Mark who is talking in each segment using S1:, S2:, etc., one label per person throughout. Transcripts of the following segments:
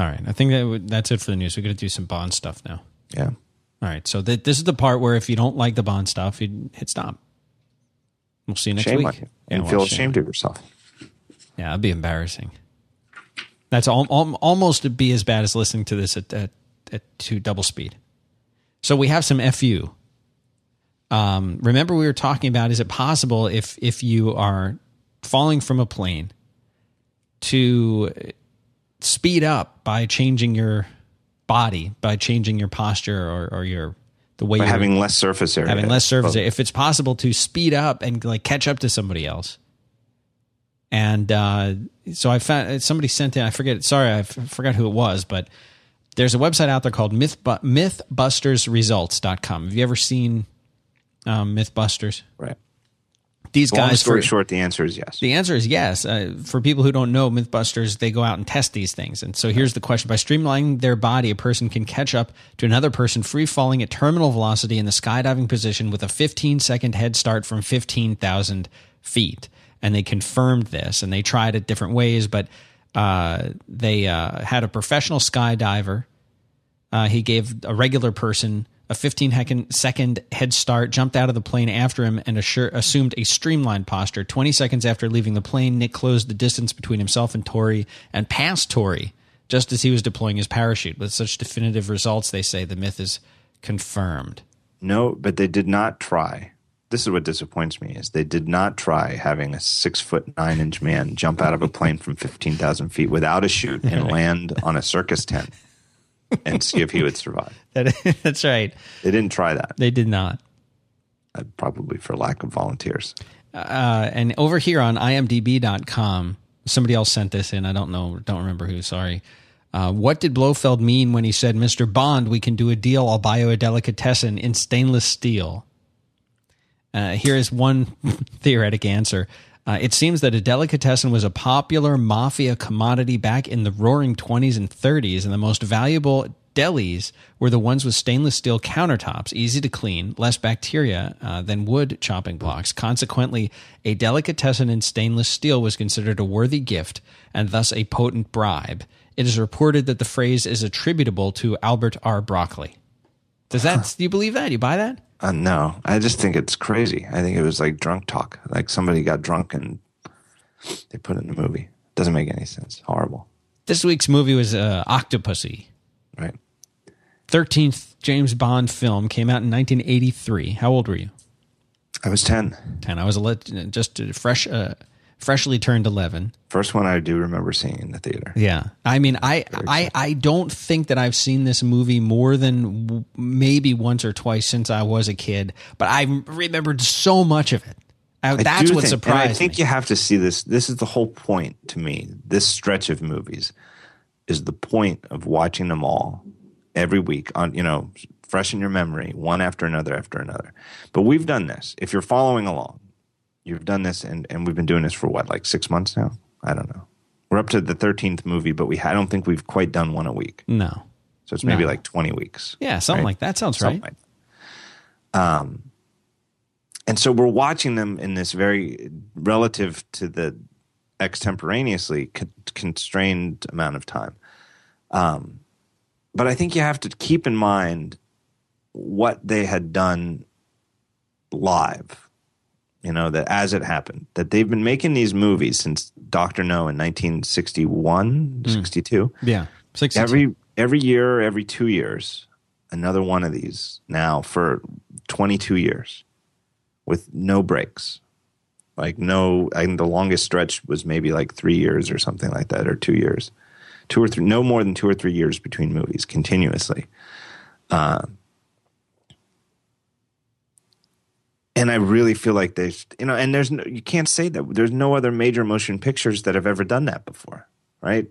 S1: All right. I think that would, that's it for the news. We're going to do some Bond stuff now.
S2: Yeah.
S1: All right. So th- this is the part where if you don't like the Bond stuff, you hit stop. We'll see you next
S2: Shame
S1: week.
S2: on you.
S1: Yeah,
S2: and
S1: well,
S2: feel ashamed of yourself.
S1: Yeah, that'd be embarrassing. That's al- al- almost be as bad as listening to this at, at, at two double speed. So we have some FU. Um, remember, we were talking about is it possible if if you are falling from a plane to speed up by changing your body, by changing your posture or, or your the way
S2: By
S1: you're
S2: having less surface area.
S1: having less surface area. If it's possible to speed up and like catch up to somebody else. And uh, so I found somebody sent in. I forget. Sorry, I f- forgot who it was, but there's a website out there called Myth MythBustersResults.com. Have you ever seen um, MythBusters?
S2: Right.
S1: These
S2: Long
S1: guys.
S2: story
S1: for-
S2: short, the answer is yes.
S1: the answer is yes. Uh, for people who don't know, Mythbusters, they go out and test these things. And so here's the question By streamlining their body, a person can catch up to another person free falling at terminal velocity in the skydiving position with a 15 second head start from 15,000 feet. And they confirmed this and they tried it different ways, but uh, they uh, had a professional skydiver uh, he gave a regular person a 15 second head start, jumped out of the plane after him, and assumed a streamlined posture. 20 seconds after leaving the plane, Nick closed the distance between himself and Tori and passed Tori just as he was deploying his parachute. With such definitive results, they say the myth is confirmed.
S2: No, but they did not try. This is what disappoints me: is they did not try having a six foot nine inch man jump out of a plane from fifteen thousand feet without a chute and land on a circus tent and see if he would survive.
S1: That, that's right.
S2: They didn't try that,
S1: They did not.
S2: uh, probably for lack of volunteers.
S1: Uh, and over here on imdb.com, somebody else sent this in. I don't know, don't remember who, sorry. Uh, what did Blofeld mean when he said, Mr. Bond, we can do a deal. I'll buy you a delicatessen in stainless steel? Uh, here is one theoretic answer. Uh, it seems that a delicatessen was a popular mafia commodity back in the roaring 20s and 30s, and the most valuable delis were the ones with stainless steel countertops, easy to clean, less bacteria uh, than wood chopping blocks. Consequently, a delicatessen in stainless steel was considered a worthy gift and thus a potent bribe. It is reported that the phrase is attributable to Albert R. Broccoli. Does that? Do you believe that? You buy that?
S2: Uh, no, I just think it's crazy. I think it was like drunk talk. Like somebody got drunk and they put it in the movie. Doesn't make any sense. Horrible,
S1: This week's movie was uh, Octopussy.
S2: right?
S1: 13th James Bond film came out in 1983. How old were you?
S2: I was ten.
S1: 10. I was a lit- just a fresh, uh, freshly turned 11.
S2: First one I do remember seeing in the theater.
S1: Yeah. I mean, I, I, I don't think that I've seen this movie more than w- maybe once or twice since I was a kid, but I remembered so much of it. I,
S2: I
S1: that's what
S2: think-
S1: surprised
S2: I think
S1: me.
S2: you have to see this. This is the whole point to me. This stretch of movies is the point of watching them all every week on you know fresh in your memory, one after another after another. But we've done this. If you're following along, you've done this, and and we've been doing this for what like six months now. I don't know. We're up to the thirteenth movie, but we I don't think we've quite done one a week.
S1: no.
S2: So it's maybe
S1: No.
S2: like twenty weeks.
S1: Yeah, something
S2: right?
S1: like that. Sounds
S2: Something
S1: right.
S2: like that. Um, and so we're watching them in this very relative to the extemporaneously con- constrained amount of time. Um, but I think you have to keep in mind what they had done live. You know that as it happened, that they've been making these movies since Doctor No in 1961, 62
S1: Yeah. 62.
S2: every every year, every two years, another one of these now for 22 years with no breaks. Like no, I think the longest stretch was maybe like three years or something like that, or two years, two or three, no more than two or three years between movies continuously. Uh, and I really feel like there's, you know, and there's no, you can't say that there's no other major motion pictures that have ever done that before, right?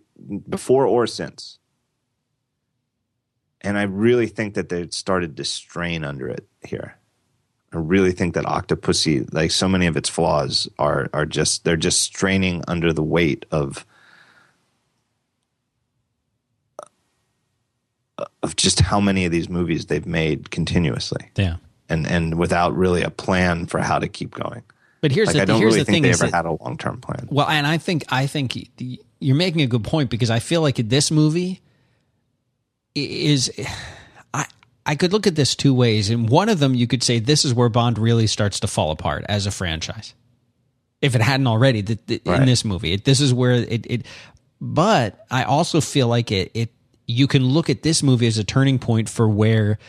S2: Before or since. And I really think that they started to strain under it here. I really think that Octopussy, like so many of its flaws, are are just they're just straining under the weight of of just how many of these movies they've made continuously
S1: Yeah.
S2: And and without really a plan for how to keep going.
S1: But here's
S2: Like
S1: the
S2: I don't
S1: here's
S2: really
S1: the
S2: think
S1: thing
S2: they ever
S1: that-
S2: had a long term plan.
S1: Well, and I think I think you're making a good point because I feel like this movie is I I could look at this two ways, and one of them you could say this is where Bond really starts to fall apart as a franchise, if it hadn't already. The, the,
S2: Right.
S1: In this movie, it, this is where it, it. But I also feel like it it you can look at this movie as a turning point for where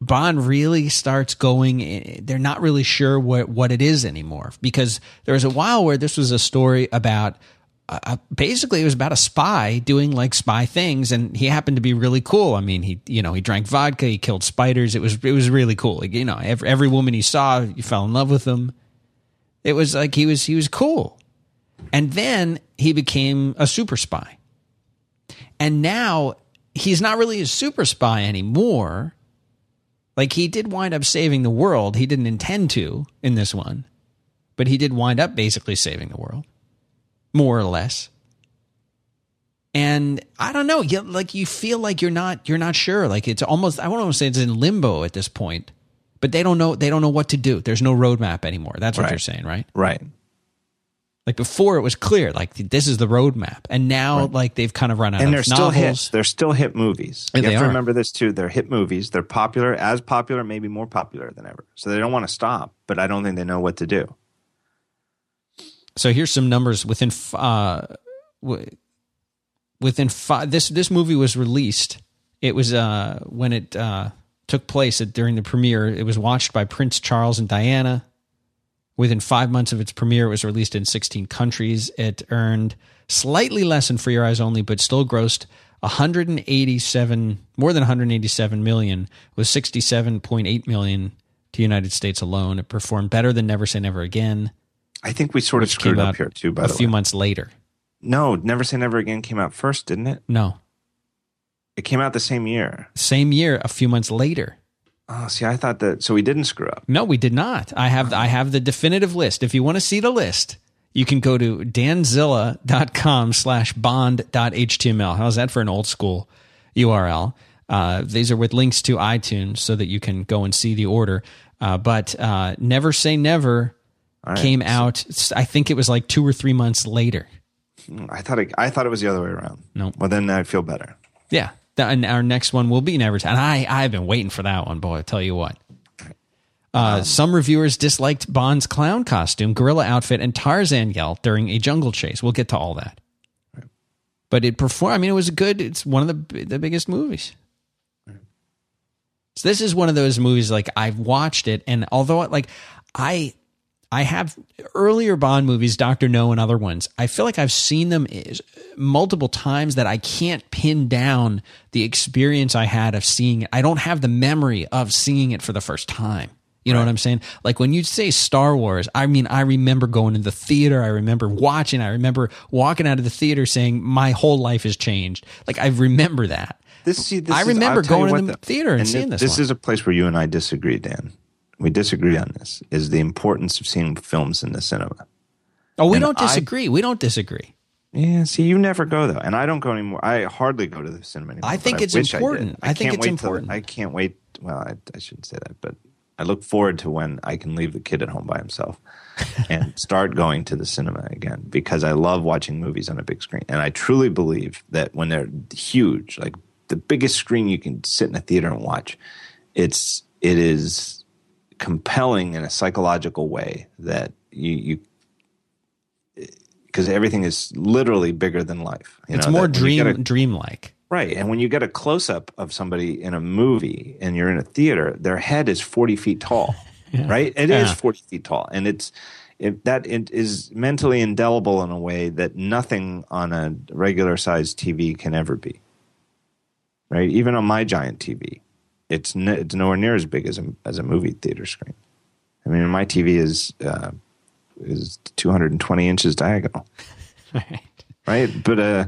S1: Bond really starts going. eh, They're not really sure what what it is anymore because there was a while where this was a story about. Uh, basically, it was about a spy doing like spy things, and he happened to be really cool. I mean, he you know he drank vodka, he killed spiders. It was it was really cool. Like, you know, every, every woman he saw, you fell in love with him. It was like he was he was cool, and then he became a super spy, and now he's not really a super spy anymore. Like he did wind up saving the world. He didn't intend to in this one, but he did wind up basically saving the world, more or less. And I don't know, you, like you feel like you're not you're not sure. Like it's almost I won't say it's in limbo at this point, but they don't know they don't know what to do. There's no roadmap anymore. That's what
S2: Right.
S1: you're saying, right?
S2: Right.
S1: Like before, it was clear, like this is the roadmap, and now like they've kind of run out
S2: and
S1: of
S2: they're still
S1: novels.
S2: hits. They're still hit movies.
S1: Yeah,
S2: you have to
S1: are.
S2: remember this too. They're hit movies. They're popular, as popular, maybe more popular than ever. So they don't want to stop, but I don't think they know what to do.
S1: So here's some numbers within uh, within five. This this movie was released. It was uh, when it uh, took place at, during the premiere. It was watched by Prince Charles and Diana. Within five months of its premiere, it was released in 16 countries. It earned slightly less than For Your Eyes Only, but still grossed 187, more than 187 million, with 67.8 million to United States alone. It performed better than Never Say Never Again.
S2: I think we sort of
S1: came
S2: screwed up here too. By
S1: a
S2: the
S1: few
S2: way,
S1: months later.
S2: no, Never Say Never Again came out first, didn't it?
S1: No,
S2: It came out the same year.
S1: same year, a few months later.
S2: Oh, see, I thought that. So we didn't screw up.
S1: No, we did not. I have I have the definitive list. If you want to see the list, you can go to danzilla.com slash bond.html. How's that for an old school URL? Uh, these are with links to iTunes so that you can go and see the order. Uh, but uh, Never Say Never
S2: right.
S1: came out, I think it was like two or three months later.
S2: I thought it, I thought it was the other way around.
S1: No.
S2: Well, then I feel better.
S1: Yeah. And our next one will be Never. And I, I've been waiting for that one, boy. I tell you what. Uh, some reviewers disliked Bond's clown costume, gorilla outfit, and Tarzan yell during a jungle chase. We'll get to all that. But it performed. I mean, it was good. It's one of the the biggest movies. So this is one of those movies like I've watched it, and although like I I have earlier Bond movies, Doctor No and other ones. I feel like I've seen them eh, multiple times that I can't pin down the experience I had of seeing it. I don't have the memory of seeing it for the first time. You know what I'm saying? Like when you say Star Wars, I mean, I remember going to the theater. I remember watching. I remember walking out of the theater saying, "My whole life has changed." Like I remember that.
S2: This, see, this
S1: I remember
S2: you
S1: going
S2: what,
S1: in the theater and
S2: thi-
S1: seeing this
S2: This
S1: one.
S2: is a place where you and I disagree, Dan. We disagree on this. Is the importance of seeing films in the cinema?
S1: Oh, we
S2: And
S1: don't
S2: I-
S1: disagree. we don't disagree.
S2: Yeah, see, you never go though, and I don't go anymore. I hardly go to the cinema anymore.
S1: I think it's
S2: I
S1: important. I think
S2: can't
S1: it's
S2: wait till-
S1: important.
S2: I can't wait. Well, I, I shouldn't say that, but I look forward to when I can leave the kid at home by himself and start going to the cinema again because I love watching movies on a big screen, and I truly believe that when they're huge, like the biggest screen you can sit in a theater and watch, it's it is compelling in a psychological way that you you because everything is literally bigger than life. You
S1: It's
S2: know,
S1: more dream
S2: a-
S1: dreamlike.
S2: right. And when you get a close up of somebody in a movie and you're in a theater, their head is 40 feet tall, right? It is
S1: Yeah.
S2: 40 feet tall. And it's, it, that it is mentally indelible in a way that nothing on a regular sized TV can ever be. Right? Even on my giant TV, it's, n- it's nowhere near as big as a, as a movie theater screen. I mean, my TV is, uh, is 220 inches diagonal, right? Right, But, uh,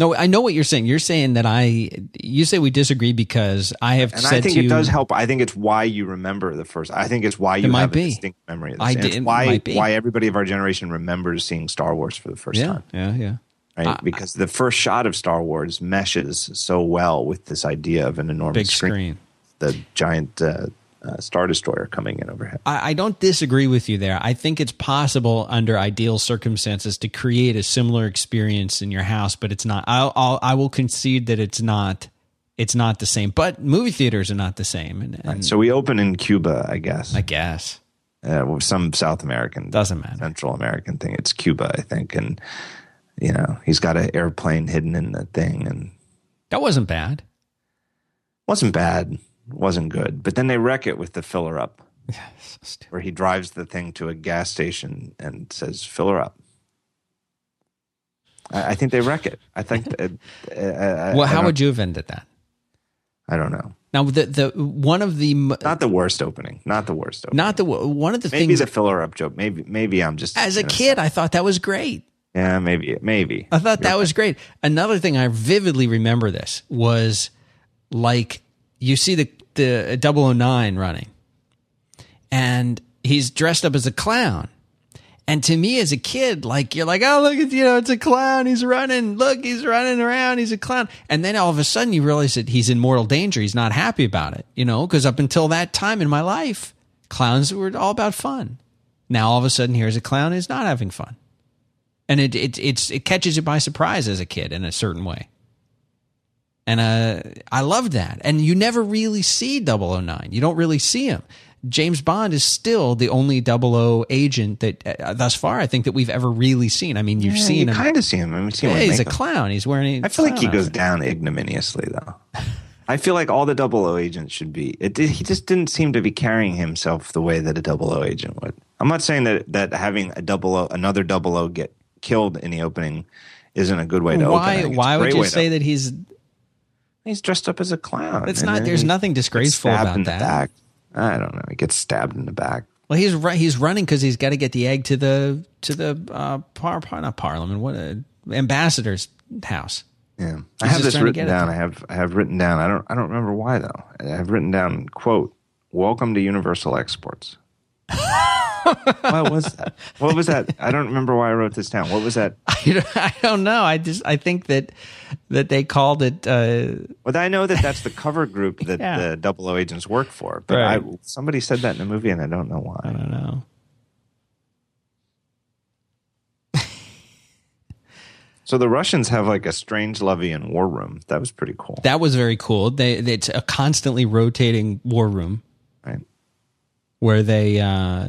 S1: No, I know what you're saying. You're saying that I. You say we disagree because I have
S2: And
S1: said
S2: I think
S1: to
S2: it
S1: you.
S2: does help. I think it's why you remember the first. I think it's why you
S1: might
S2: have
S1: be.
S2: a distinct memory of this.
S1: I
S2: And
S1: did-
S2: It's
S1: it
S2: why
S1: might be.
S2: why everybody of our generation remembers seeing Star Wars for the first
S1: Yeah,
S2: time,
S1: yeah, yeah.
S2: right? because the first shot of Star Wars meshes so well with this idea of an enormous
S1: Big
S2: screen,
S1: screen.
S2: The giant uh, uh, Star Destroyer coming in overhead.
S1: I, I don't disagree with you there. I think it's possible under ideal circumstances to create a similar experience in your house, but it's not. I'll, I'll I will concede that it's not it's not the same. But movie theaters are not the same. And, and
S2: So we open in Cuba, I guess.
S1: I guess
S2: uh, some South American,
S1: doesn't matter.
S2: Central American thing. It's Cuba, I think, and you know he's got an airplane hidden in the thing, and
S1: That wasn't bad.
S2: wasn't bad, wasn't good. But then they wreck it with the filler up,
S1: So
S2: where he drives the thing to a gas station and says "fill her up." I, I think they wreck it. I think. uh, uh, uh,
S1: Well,
S2: I
S1: how would you have ended that?
S2: I don't know.
S1: Now, the the one of the
S2: Not the worst opening. Not the worst opening.
S1: not the one of the
S2: maybe
S1: things
S2: the filler up joke. Maybe maybe I'm just
S1: as a kid I thought that was great.
S2: Yeah, maybe maybe.
S1: I thought that was great. Another thing I vividly remember this was like you see the the uh, 009 running and he's dressed up as a clown. And to me as a kid, like you're like, oh look, it's you know, it's a clown. He's running. Look, he's running around. He's a clown. And then all of a sudden, you realize that he's in mortal danger. He's not happy about it, you know, because up until that time in my life, clowns were all about fun. Now all of a sudden, here's a clown who's not having fun, and it it it's it catches you by surprise as a kid in a certain way. And uh, I loved that. And you never really see 009. You don't really see him. James Bond is still the only 00 agent that, uh, thus far, I think that we've ever really seen. I mean, you've
S2: Yeah,
S1: seen
S2: you
S1: him.
S2: kind of see him. I mean, see him
S1: Yeah, he's a clown. He's wearing. a
S2: I feel like he goes
S1: outfit.
S2: down ignominiously, though. I feel like all the double O agents should be. Did, he just didn't seem to be carrying himself the way that a double O agent would. I'm not saying that that having a double O, another double O get killed in the opening, isn't a good way to open.
S1: Why?
S2: it's
S1: Why would you say
S2: open.
S1: that he's?
S2: He's dressed up as a clown?
S1: It's not. There's nothing disgraceful about
S2: in
S1: that.
S2: The back. I don't know. He gets stabbed in the back.
S1: Well, he's right. He's running because he's got to get the egg to the to the uh, par, par not parliament. What a ambassador's house.
S2: Yeah, I have this written down. I have I have written down. I don't I don't remember why though. I have written down quote. Welcome to Universal Exports. what was that? What was that? I don't remember why I wrote this down. What was that?
S1: I don't, I don't know. I just I think that that they called it. Uh,
S2: Well, I know that that's the cover group that
S1: Yeah.
S2: the Double O agents work for, but
S1: Right.
S2: I, somebody said that in the movie, and I don't know why.
S1: I don't know.
S2: So the Russians have like a strange levy in War Room. That was pretty cool,
S1: That was very cool. They it's a constantly rotating war room
S2: right?
S1: where they uh,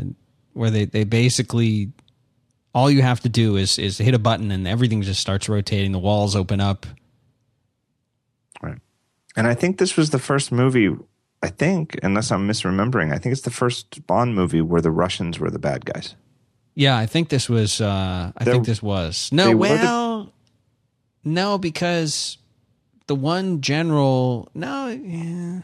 S1: where they they basically all you have to do is is hit a button and everything just starts rotating. The walls open up.
S2: Right. And I think this was the first movie, I think, unless I'm misremembering, I think it's the first Bond movie where the Russians were the bad guys.
S1: Yeah, I think this was. Uh, I
S2: They're-
S1: think this was. No,
S2: were the-
S1: well, no, because the one general. No, yeah.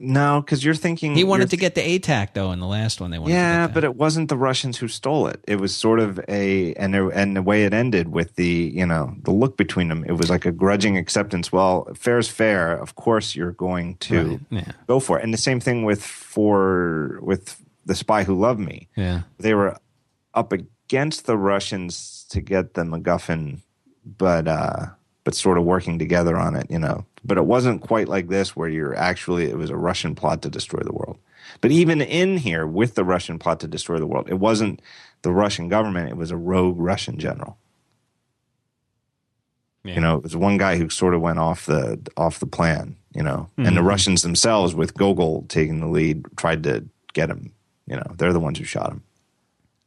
S2: No, because you're thinking
S1: he wanted to get the ATAC though in the last one. They wanted.
S2: Yeah,
S1: to get
S2: but it wasn't the Russians who stole it. It was sort of a and there, and the way it ended with the you know the look between them. It was like a grudging acceptance. Well, fair's fair. Of course, you're going to
S1: Right, yeah.
S2: go for it. And the same thing with for with the spy who loved me.
S1: yeah.
S2: They were up against the Russians to get the MacGuffin, but uh, but sort of working together on it. You know, but it wasn't quite like this where you're actually it was a Russian plot to destroy the world. But even in here with the Russian plot to destroy the world, it wasn't the Russian government, it was a rogue Russian general.
S1: Yeah.
S2: You know, it was one guy who sort of went off the off the plan, you know. And
S1: Mm-hmm.
S2: the Russians themselves with Gogol taking the lead tried to get him, you know. They're the ones who shot him.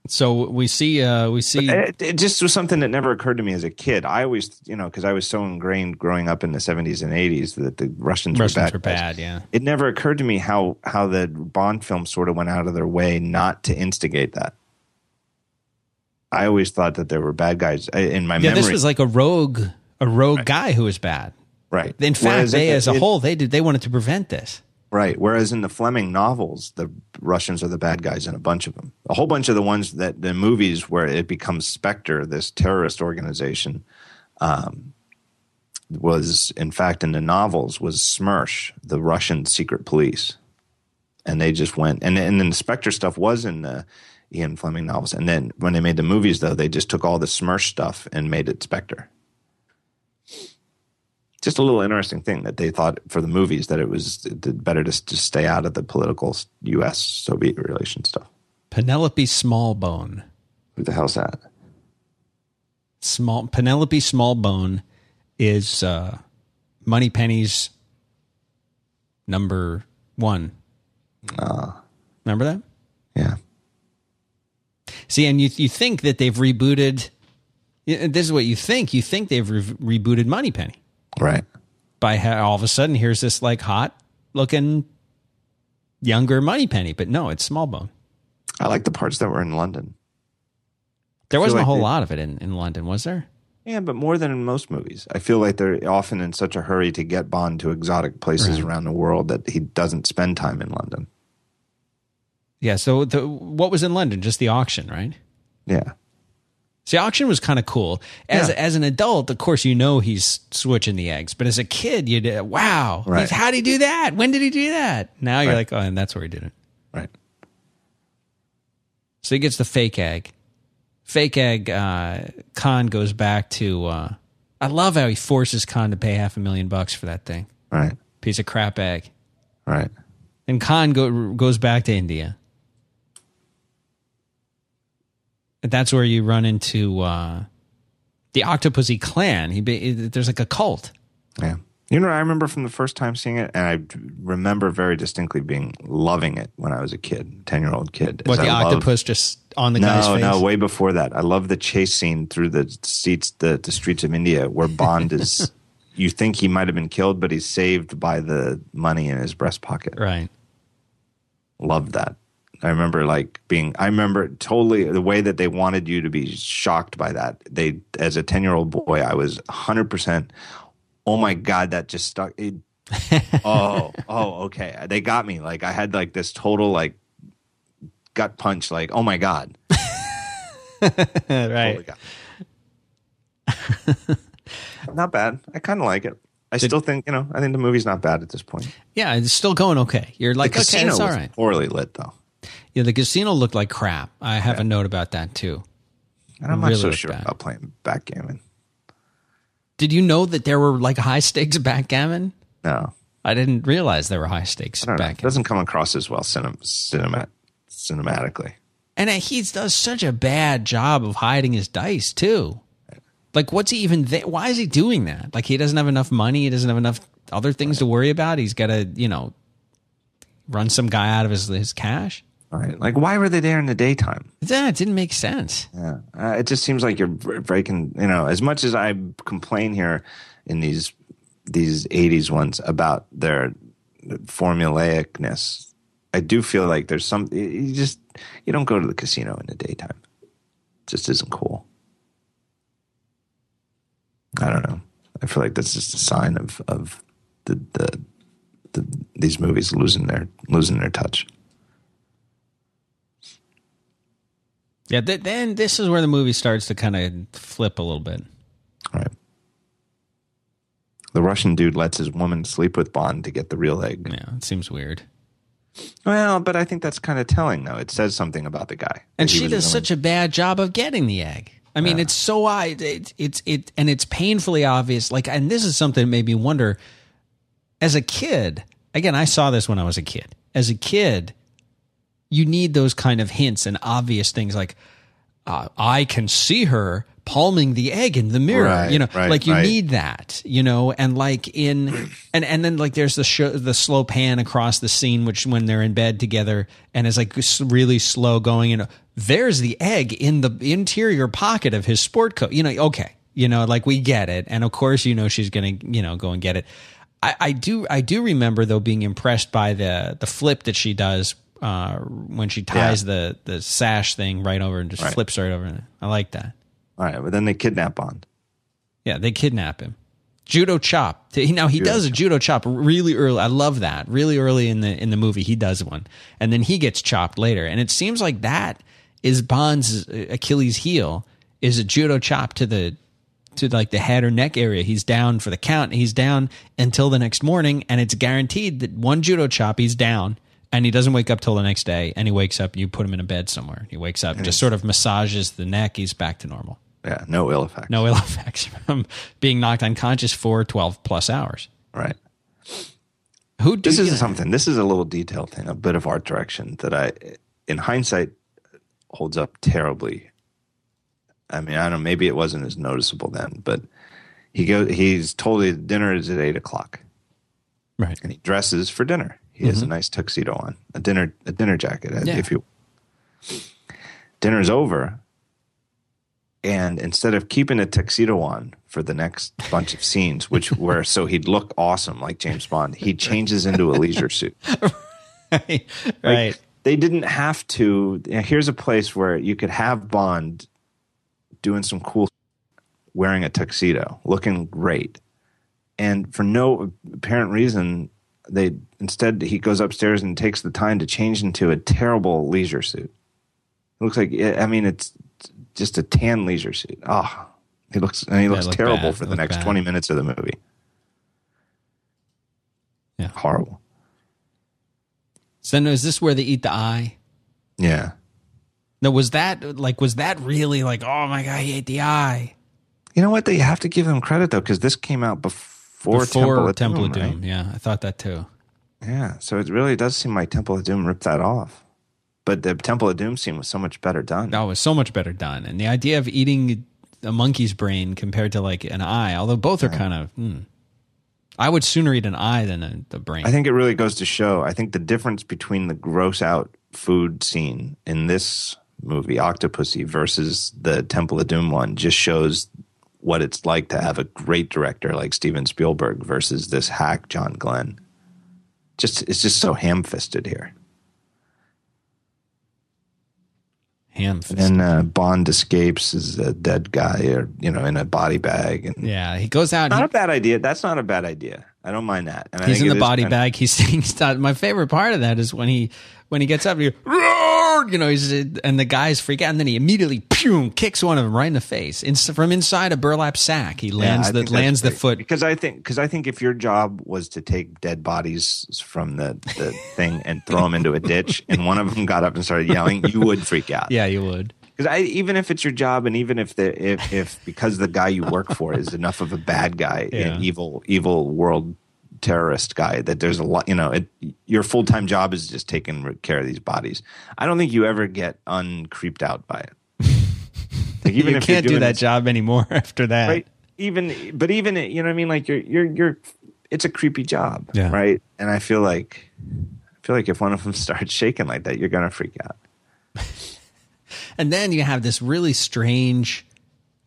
S1: So we see. Uh, we see.
S2: It, it just was something that never occurred to me as a kid. I always, you know, because I was so ingrained growing up in the 70s and 80s that the Russians,
S1: Russians
S2: were bad.
S1: were bad. Yeah.
S2: It never occurred to me how how the Bond films sort of went out of their way not to instigate that. I always thought that there were bad guys in my
S1: Yeah.
S2: memory.
S1: This was like a rogue, a rogue guy who was bad.
S2: right.
S1: In fact,
S2: Whereas
S1: they
S2: the-
S1: as a whole, they did. They wanted to prevent this.
S2: Right. Whereas in the Fleming novels, the Russians are the bad guys in a bunch of them. A whole bunch of the ones that the movies where it becomes Spectre, this terrorist organization, um, was in fact in the novels was Smersh, the Russian secret police, and they just went and and then the Spectre stuff was in the Ian Fleming novels, and then when they made the movies though, they just took all the Smersh stuff and made it Spectre just a little interesting thing that they thought for the movies that it was better to just stay out of the political U.S. Soviet relation stuff.
S1: Penelope Smallbone.
S2: Who the hell's that?
S1: Small Penelope Smallbone is uh, Moneypenny's number one.
S2: Uh,
S1: Remember that?
S2: yeah.
S1: See, and you you think that they've rebooted. This is what you think. You think they've re- rebooted Moneypenny
S2: Right.
S1: by how all of a sudden here's this like hot looking younger Moneypenny, but no, it's Smallbone.
S2: I like the parts that were in London.
S1: There wasn't
S2: like
S1: a whole
S2: they-
S1: lot of it in, in London, was there?
S2: Yeah, but more than in most movies. I feel like they're often in such a hurry to get Bond to exotic places
S1: Right.
S2: around the world that he doesn't spend time in London.
S1: Yeah. So the what was in London? Just the auction, right?
S2: Yeah.
S1: See, auction was kind of cool. As
S2: Yeah.
S1: as an adult, of course, you know he's switching the eggs, but as a kid, you would wow,
S2: Right.
S1: how did he do that? When did he do that? Now you're
S2: Right.
S1: like, oh, and that's where he did it.
S2: Right.
S1: So he gets the fake egg. Fake egg. Uh, Khan goes back to. Uh, I love how he forces Khan to pay half a million bucks for that thing,
S2: Right.
S1: piece of crap egg.
S2: Right.
S1: And Khan go, goes back to India. And that's where you run into uh, the Octopussy clan. He be, there's like a cult.
S2: Yeah. You know, I remember from the first time seeing it, and I remember very distinctly being loving it when I was a kid, ten year old kid.
S1: What the
S2: I
S1: octopus just on the guy's
S2: No,
S1: face?
S2: no, way before that. I love the chase scene through the seats, the, the streets of India, where Bond is. you think he might have been killed, but he's saved by the money in his breast pocket.
S1: Right.
S2: Love that. I remember like being. I remember totally the way that they wanted you to be shocked by that. They, as a ten year old boy, I was hundred percent. Oh my god, that just stuck. It, oh, oh, okay. They got me. Like I had like this total like gut punch. Like oh my god.
S1: right.
S2: Cow. not bad. I kind of like it. I still think you know. I think the movie's not bad at this point.
S1: Yeah, it's still going okay. You're like,
S2: the
S1: okay,
S2: casino
S1: it's all
S2: was poorly lit though,
S1: Yeah, the casino looked like crap. I have a note about that too.
S2: and I'm not so sure
S1: bad.
S2: about playing backgammon.
S1: Did you know that there were like high stakes backgammon?
S2: No,
S1: I didn't realize there were high stakes
S2: know. It
S1: backgammon.
S2: doesn't come across as well cinem- cinema- cinematically.
S1: And he does such a bad job of hiding his dice too. Like, what's he even? Th- why is he doing that? Like, he doesn't have enough money. He doesn't have enough other things to worry about. He's got to, you know, run some guy out of his his cash.
S2: Right? Like, why were they there in the daytime?
S1: Yeah, it didn't make sense.
S2: Yeah, uh, it just seems like you're breaking. You know, as much as I complain here in these these '80s ones about their formulaicness, I do feel like there's some. You just you don't go to the casino in the daytime. It just isn't cool. I don't know. I feel like that's just a sign of of the the, the these movies losing their losing their touch.
S1: Yeah, th- then this is where the movie starts to kind of flip a little bit.
S2: Right. The Russian dude lets his woman sleep with Bond to get the real egg.
S1: Yeah, it seems weird.
S2: Well, but I think that's kind of telling, though. It says something about the guy.
S1: And she does such a bad job of getting the egg. I mean, it's so I it's it's it and it's painfully obvious. Like, and this is something that made me wonder. As a kid, again, I saw this when I was a kid. As a kid, you need those kind of hints and obvious things like uh, I can see her palming the egg in the mirror.
S2: Right,
S1: you know,
S2: right,
S1: like you
S2: right.
S1: need that. You know, and like in and and then like there's the show, the slow pan across the scene, which when they're in bed together, and it's like really slow going. And there's the egg in the interior pocket of his sport coat. You know, okay, you know, like we get it, and of course, you know, she's gonna you know go and get it. I, I do I do remember though being impressed by the the flip that she does uh, when she ties the the sash thing right over and just
S2: Right.
S1: flips right over. I like that.
S2: All right, but then they kidnap Bond.
S1: Yeah, they kidnap him. Judo chop. Now he does a judo chop really early. I love that. Really early in the in the movie, he does one, and then he gets chopped later. And it seems like that is Bond's Achilles heel is a judo chop to the to like the head or neck area. He's down for the count. He's down until the next morning, and it's guaranteed that one judo chop he's down. And he doesn't wake up till the next day. And he wakes up. You put him in a bed somewhere. He wakes up, and just sort of massages the neck. He's back to normal
S2: Yeah, no ill effects.
S1: no ill effects from being knocked unconscious for 12 plus hours.
S2: Right.
S1: Who
S2: This is something. This is a little detailed thing, a bit of art direction that I, in hindsight, holds up terribly. I mean, I don't know. Maybe it wasn't as noticeable then, but he goes. He's told his dinner is at eight o'clock.
S1: Right.
S2: and he dresses for dinner. He has a mm-hmm. nice tuxedo on, a dinner a dinner jacket,
S1: Yeah.
S2: if you. Dinner's over, and instead of keeping a tuxedo on for the next bunch of scenes, which were so he'd look awesome like James Bond, he changes into a leisure suit.
S1: right.
S2: Like,
S1: right.
S2: They didn't have to. you know, Here's a place where you could have Bond doing some cool, wearing a tuxedo, looking great, and for no apparent reason, they instead he goes upstairs and takes the time to change into a terrible leisure suit. It looks like I mean it's just a tan leisure suit. Oh, he looks and he looks
S1: look
S2: terrible
S1: bad.
S2: for the
S1: Look
S2: next
S1: bad.
S2: twenty minutes of the movie.
S1: Yeah.
S2: horrible.
S1: So is this where they eat the eye?
S2: Yeah.
S1: No, was that like was that really like oh my god he ate the eye
S2: You know what? They have to give them credit though, because this came out before,
S1: before
S2: Temple of Doom. right?
S1: Yeah, I thought that too.
S2: Yeah, so it really does seem like Temple of Doom ripped that off. But the Temple of Doom scene was so much better done.
S1: That was so much better done, and the idea of eating a monkey's brain compared to like an eye, although both are kind of. Hmm. I would sooner eat an eye than a, the brain.
S2: I think it really goes to show. I think the difference between the gross out food scene in this movie, Octopussy, versus the Temple of Doom one, just shows what it's like to have a great director like Steven Spielberg versus this hack John Glen. Just it's just so ham fisted here.
S1: Ham.
S2: And uh, Bond escapes as a dead guy, or you know, in a body bag, and
S1: yeah, he goes out.
S2: not
S1: He,
S2: a bad idea. That's not a bad idea. I don't mind that. And I
S1: he's in the body bag. He's he's my favorite part of that is when he when he gets up. "Roar!" you know, he's and the guys freak out, and then he immediately pew, kicks one of them right in the face in, from inside a burlap sack. He lands
S2: I
S1: the lands the foot.
S2: because I think because I think if your job was to take dead bodies from the, the thing and throw them into a ditch, and one of them got up and started yelling, you would freak out.
S1: Yeah, you would.
S2: Because I even if it's your job, and even if the if if because the guy you work for is enough of a bad guy,
S1: Yeah.
S2: an evil evil world terrorist guy, that there's a lot. You know, it, your full time job is just taking care of these bodies. I don't think you ever get uncreeped out by it. Like
S1: you
S2: if
S1: can't do that
S2: this-
S1: job anymore after that.
S2: right even but even you know what i mean like you're you're you're it's a creepy job
S1: Yeah.
S2: right and i feel like i feel like if one of them starts shaking like that you're gonna freak out
S1: And then you have this really strange,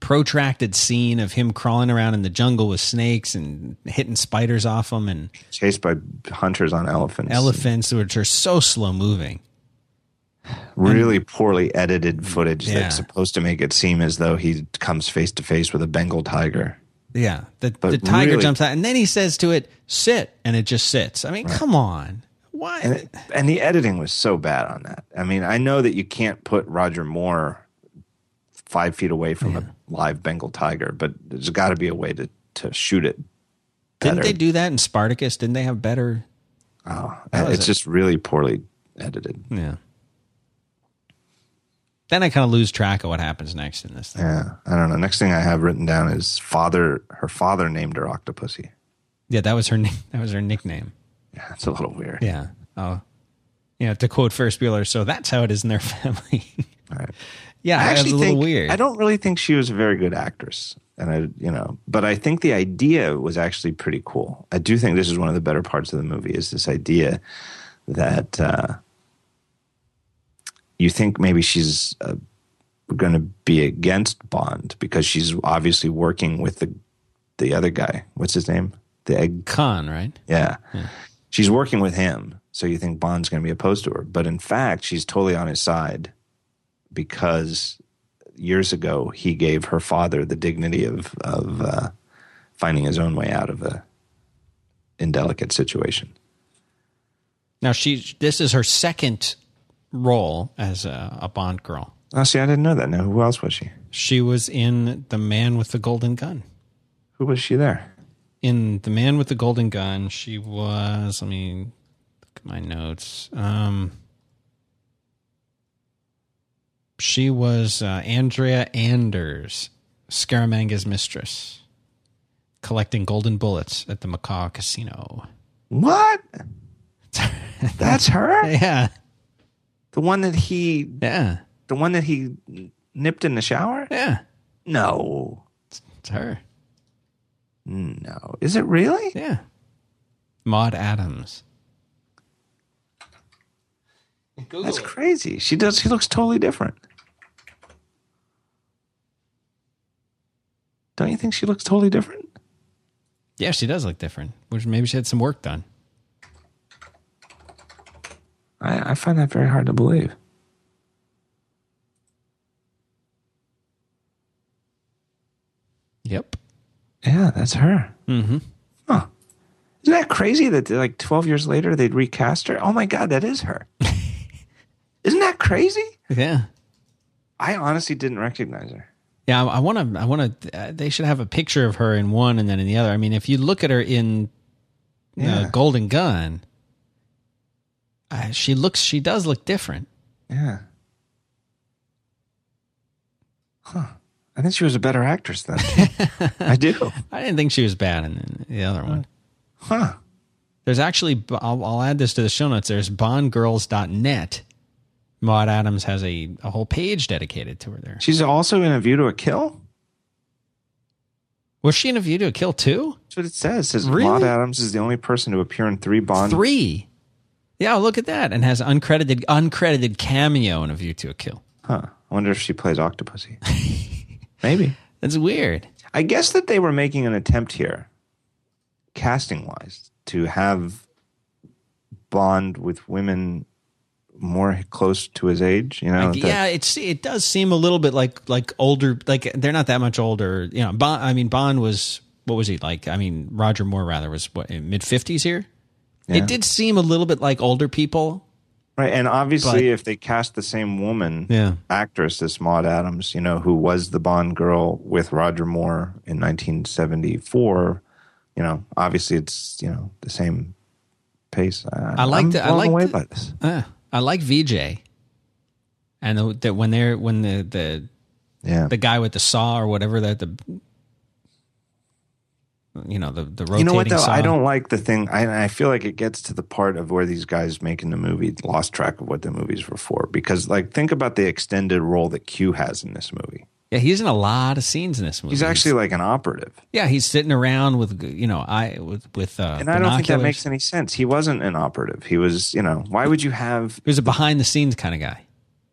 S1: protracted scene of him crawling around in the jungle with snakes and hitting spiders off him and
S2: chased by hunters on elephants
S1: elephants, which are so slow moving.
S2: really poorly edited footage
S1: Yeah.
S2: that's supposed to make it seem as though he comes face to face with a bengal tiger
S1: Yeah, the the tiger
S2: really-
S1: jumps out, and then he says to it, "Sit," and it just sits. I mean, come on, why?
S2: and, and the editing was so bad on that i mean i know that you can't put roger moore five feet away from a live bengal tiger but there's got to be a way to, to shoot it
S1: Didn't they do that in Spartacus? Didn't they have better?
S2: Oh, it's
S1: it?
S2: just really poorly edited.
S1: Yeah. Then I kind of lose track of what happens next in this thing.
S2: Yeah, I don't know. Next thing I have written down is father. Her father named her Octopussy.
S1: Yeah, that was her. That was her nickname.
S2: Yeah, it's a little weird.
S1: Yeah. Oh, you know, to quote Ferris Bueller, so that's how it is in their family.
S2: All right.
S1: Yeah,
S2: I actually think
S1: weird.
S2: I don't really think she was a very good actress, and I, you know, but I think the idea was actually pretty cool. I do think this is one of the better parts of the movie is this idea that uh, you think maybe she's uh, going to be against Bond because she's obviously working with the the other guy. What's his name? The egg
S1: Khan, right?
S2: Yeah. She's working with him. So you think Bond's going to be opposed to her. But in fact, she's totally on his side because years ago he gave her father the dignity of, of uh, finding his own way out of a indelicate situation.
S1: Now she. This is her second role as a, a Bond girl.
S2: Oh, see, I didn't know that. Now, who else was she?
S1: She was in The Man with the Golden Gun.
S2: Who was she there?
S1: In The Man with the Golden Gun, she was. Let me look at my notes. Um, she was uh, Andrea Anders, Scaramanga's mistress, collecting golden bullets at the Macau Casino.
S2: What? That's her?
S1: Yeah,
S2: The one that he,
S1: yeah,
S2: the one that he nipped in the shower?
S1: yeah.
S2: No.
S1: It's her.
S2: No. Is it really?
S1: Yeah. Maud Adams.
S2: Google That's it. crazy. She does. She looks totally different. Don't you think she looks totally different?
S1: Yeah, she does look different. Which maybe she had some work done.
S2: I, I find that very hard to believe.
S1: Yep.
S2: Yeah, that's her.
S1: Mm-hmm.
S2: Huh. Isn't that crazy that like 12 years later they'd recast her? Oh my God, that is her. Isn't that crazy?
S1: Yeah.
S2: I honestly didn't recognize her.
S1: Yeah, I want to. I want to. Uh, they should have a picture of her in one and then in the other. I mean, if you look at her in yeah. Golden Gun, uh, she looks. She does look different.
S2: Yeah. Huh. I think she was a better actress then. I do.
S1: I didn't think she was bad in the other one.
S2: Huh.
S1: There's actually. I'll, I'll add this to the show notes. There's BondGirls.net Maud Adams has a, a whole page dedicated to her there.
S2: She's also in A View to a Kill?
S1: Was she in A View to a Kill too?
S2: That's what it says. It says really? Maud Adams is the only person to appear in three Bond.
S1: Three? Yeah, look at that. And has uncredited uncredited cameo in A View to a Kill.
S2: Huh. I wonder if she plays Octopussy. Maybe.
S1: That's weird.
S2: I guess that they were making an attempt here, casting wise, to have Bond with women more close to his age. You know,
S1: like, yeah, it's it does seem a little bit like like older. Like they're not that much older. You know, Bond. I mean, Bond was what was he like? I mean, Roger Moore rather was what mid fifties here. Yeah. It did seem a little bit like older people.
S2: Right, and obviously, but, if they cast the same woman,
S1: yeah.
S2: actress as Maud Adams, you know, who was the Bond girl with Roger Moore in 1974, you know, obviously it's you know the same pace.
S1: I, I like the, I like away the, by this. Uh, I like Vijay, and the, the, when they're when the the
S2: yeah
S1: the guy with the saw or whatever that the you know the the rotating.
S2: You know what though?
S1: Saw.
S2: I don't like the thing. I I feel like it gets to the part of where these guys making the movie lost track of what the movies were for because like think about the extended role that Q has in this movie.
S1: Yeah, he's in a lot of scenes in this movie.
S2: He's actually like an operative.
S1: Yeah, he's sitting around with you know I with with uh,
S2: and I don't think that makes any sense. He wasn't an operative. He was you know why would you have?
S1: He was a behind the scenes kind of guy.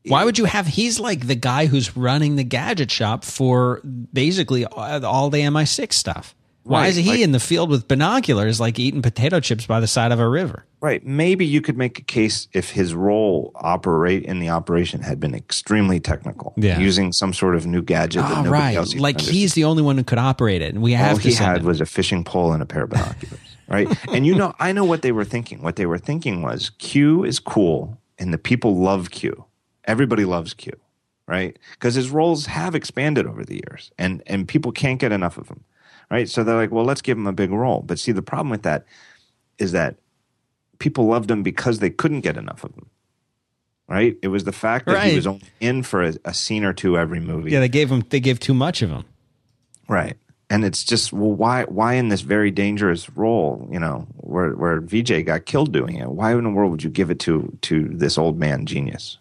S1: Why would you have? He's like the guy who's running the gadget shop for basically all the MI6 stuff. Why right, is he like, in the field with binoculars, like eating potato chips by the side of a river?
S2: Right. Maybe you could make a case if his role operate in the operation had been extremely technical,
S1: yeah.
S2: using some sort of new gadget that oh, nobody right.
S1: Like he's the only one who could operate it, and we have.
S2: All he had him. was a fishing pole and a pair of binoculars. right. and you know, I know what they were thinking. What they were thinking was Q is cool, and the people love Q. Everybody loves Q, right? Because his roles have expanded over the years, and and people can't get enough of him right? So they're like, well, let's give him a big role. But see, the problem with that is that people loved him because they couldn't get enough of him. Right? It was the fact that right. he was only in for a, a, scene or two every movie.
S1: Yeah, they gave him they gave too much of him.
S2: Right. And it's just well, why why in this very dangerous role, you know, where where Vijay got killed doing it? Why in the world would you give it to to this old man genius?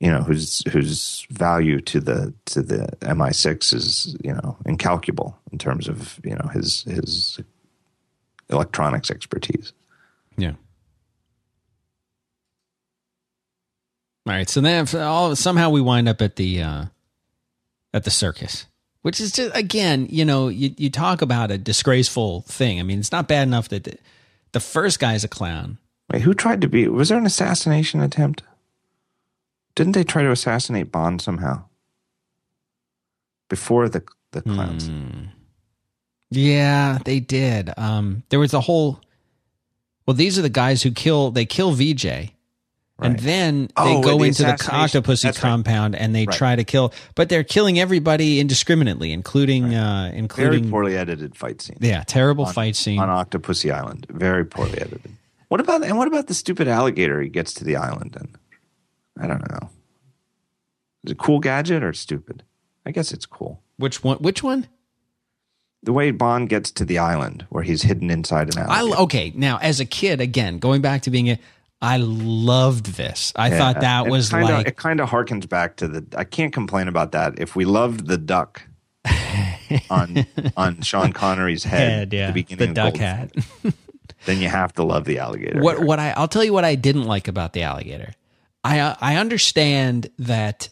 S2: You know whose whose value to the to the MI6 is you know incalculable in terms of you know his his electronics expertise.
S1: Yeah. All right, so then all, somehow we wind up at the uh, at the circus, which is just again, you know, you you talk about a disgraceful thing. I mean, it's not bad enough that the, the first guy's a clown.
S2: Wait, who tried to be? Was there an assassination attempt? Didn't they try to assassinate Bond somehow before the the clowns? Hmm.
S1: Yeah, they did. Um, there was a whole. Well, these are the guys who kill. They kill Vijay, right. and then they oh, go the into the Octopussy compound right. and they right. try to kill. But they're killing everybody indiscriminately, including uh, including
S2: very poorly edited fight scene.
S1: Yeah, terrible
S2: on,
S1: fight scene
S2: on Octopussy Island. Very poorly edited. What about and what about the stupid alligator he gets to the island and I don't know. Is it a cool gadget or stupid? I guess it's cool.
S1: Which one? Which one?
S2: The way Bond gets to the island where he's hidden inside an alley.
S1: okay, now as a kid, again, going back to being a, I loved this. I yeah, thought that was
S2: kinda,
S1: like
S2: it kind of harkens back to the. I can't complain about that. If we loved the duck, on on Sean Connery's head,
S1: Head, yeah,
S2: at the
S1: the,
S2: beginning of
S1: duck
S2: Gold-
S1: hat.
S2: then you have to love the alligator.
S1: what what I I'll tell you what I didn't like about the alligator. I I understand that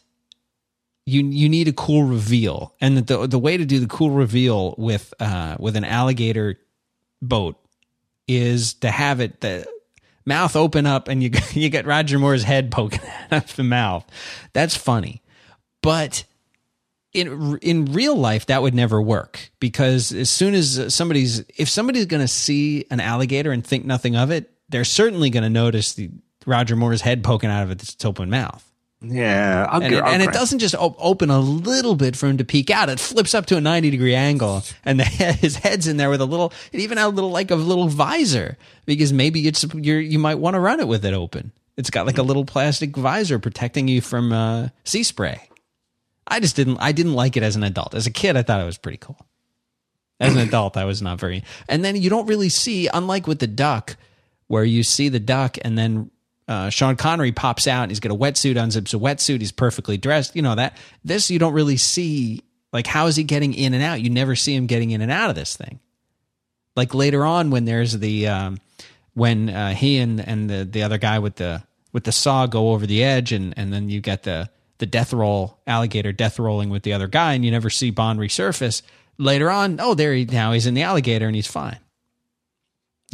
S1: you you need a cool reveal, and that the the way to do the cool reveal with uh with an alligator boat is to have it the mouth open up and you you get Roger Moore's head poking out of the mouth. That's funny, but in in real life that would never work because as soon as somebody's if somebody's going to see an alligator and think nothing of it, they're certainly going to notice the Roger Moore's head poking out of its open mouth.
S2: yeah, I'll,
S1: And, it, and it doesn't just op- open a little bit for him to peek out. It flips up to a 90 degree angle and the head, his head's in there with a little, it even had a little, like a little visor because maybe it's, you're, you might want to run it with it open. It's got like a little plastic visor protecting you from uh, sea spray. I just didn't, I didn't like it as an adult. As a kid, I thought it was pretty cool. As an adult, I was not very, and then you don't really see, unlike with the duck, where you see the duck and then uh, Sean Connery pops out and he's got a wetsuit, unzips a wetsuit, he's perfectly dressed. You know that this you don't really see. Like, how is he getting in and out? You never see him getting in and out of this thing. Like later on, when there's the um, when uh, he and and the the other guy with the with the saw go over the edge, and and then you get the the death roll alligator death rolling with the other guy, and you never see Bond resurface. Later on, oh, there he now he's in the alligator and he's fine.